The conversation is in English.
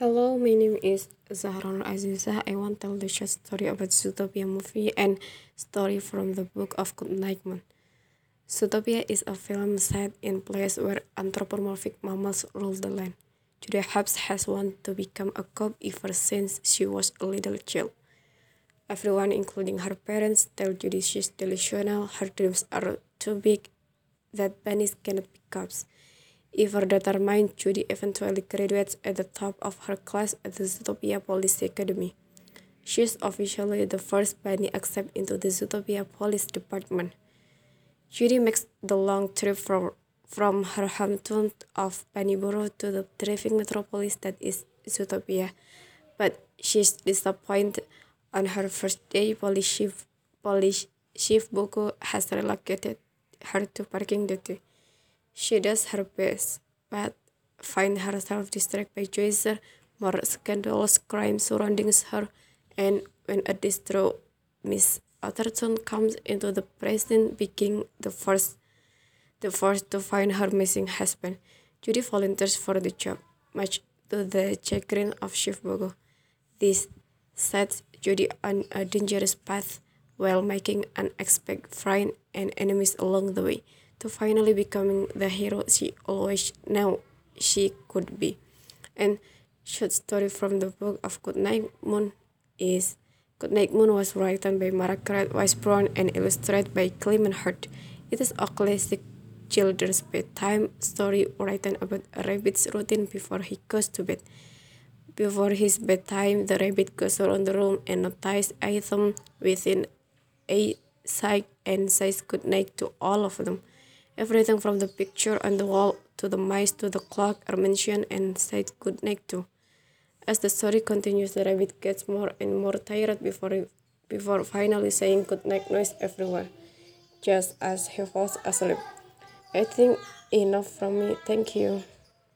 Hello, my name is Zahran Azizah. I want to tell the short story about Zootopia movie and story from the book of Good Night Moon. Zootopia is a film set in place where anthropomorphic mammals rule the land. Judy Hopps has wanted to become a cop ever since she was a little child. Everyone, including her parents, tell Judy she's delusional. Her dreams are too big that bunnies cannot be cops. Ever determined, Judy eventually graduates at the top of her class at the Zootopia Police Academy. She is officially the first bunny accepted into the Zootopia Police Department. Judy makes the long trip from, from her hometown of Bunnyburrow to the thriving metropolis that is Zootopia, but she is disappointed on her first day. Police Chief, Police Chief Bogo has relocated her to parking duty. She does her best, but finds herself distracted by choices, more scandalous crimes surrounding her, and when a distraught Miss Otterton comes into the present, being the first, the first to find her missing husband. Judy volunteers for the job, much to the chagrin of Chief Bogo. This sets Judy on a dangerous path while making unexpected friends and enemies along the way to finally becoming the hero she always knew she could be. And short story from the book of Goodnight Moon is Goodnight Moon was written by Margaret Wise Brown and illustrated by Clement Hurd. It is a classic children's bedtime story written about a rabbit's routine before he goes to bed. Before his bedtime, the rabbit goes around the room and notices items within a sight and says goodnight to all of them. Everything from the picture on the wall to the mice to the clock are mentioned and said good night to. As the story continues, the rabbit gets more and more tired before, before finally saying good night noise everywhere, just as he falls asleep. I think enough from me. Thank you.